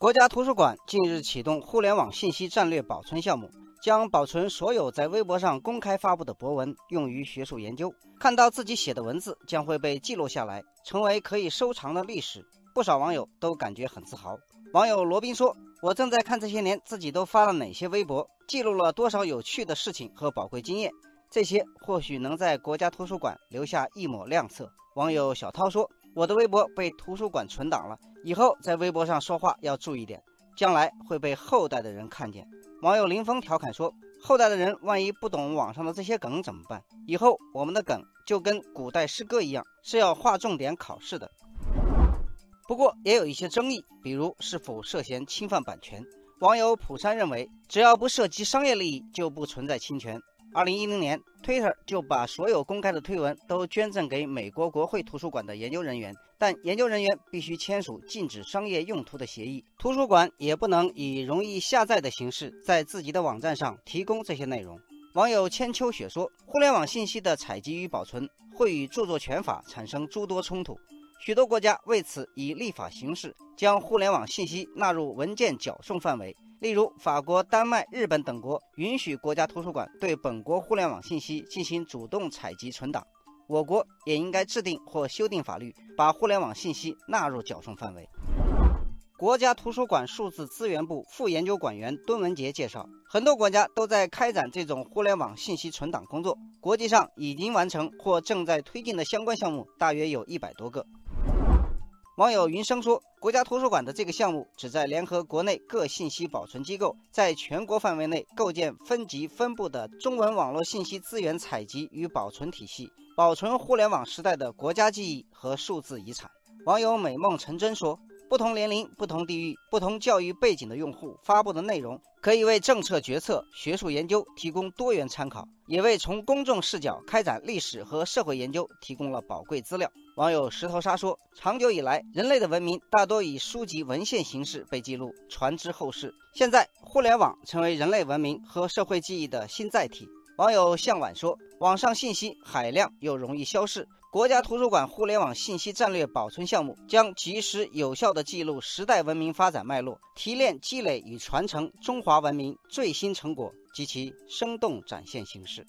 国家图书馆近日启动互联网信息战略保存项目，将保存所有在微博上公开发布的博文，用于学术研究。看到自己写的文字将会被记录下来，成为可以收藏的历史，不少网友都感觉很自豪。网友罗宾说：“我正在看这些年自己都发了哪些微博，记录了多少有趣的事情和宝贵经验，这些或许能在国家图书馆留下一抹亮色。”网友小涛说。我的微博被图书馆存档了，以后在微博上说话要注意点，将来会被后代的人看见。网友林峰调侃说：“后代的人万一不懂网上的这些梗怎么办？以后我们的梗就跟古代诗歌一样，是要划重点考试的。”不过也有一些争议，比如是否涉嫌侵犯版权。网友普山认为，只要不涉及商业利益，就不存在侵权。二零一零年，Twitter 就把所有公开的推文都捐赠给美国国会图书馆的研究人员，但研究人员必须签署禁止商业用途的协议。图书馆也不能以容易下载的形式在自己的网站上提供这些内容。网友千秋雪说：“互联网信息的采集与保存会与著作权法产生诸多冲突，许多国家为此以立法形式将互联网信息纳入文件缴送范围。”例如，法国、丹麦、日本等国允许国家图书馆对本国互联网信息进行主动采集存档，我国也应该制定或修订法律，把互联网信息纳入缴送范围。国家图书馆数字资源部副研究馆员敦文杰介绍，很多国家都在开展这种互联网信息存档工作，国际上已经完成或正在推进的相关项目大约有一百多个。网友云生说：“国家图书馆的这个项目旨在联合国内各信息保存机构，在全国范围内构建分级分布的中文网络信息资源采集与保存体系，保存互联网时代的国家记忆和数字遗产。”网友美梦成真说。不同年龄、不同地域、不同教育背景的用户发布的内容，可以为政策决策、学术研究提供多元参考，也为从公众视角开展历史和社会研究提供了宝贵资料。网友石头沙说：“长久以来，人类的文明大多以书籍文献形式被记录、传之后世。现在，互联网成为人类文明和社会记忆的新载体。”网友向晚说：“网上信息海量又容易消逝。”国家图书馆互联网信息战略保存项目将及时有效地记录时代文明发展脉络，提炼、积累与传承中华文明最新成果及其生动展现形式。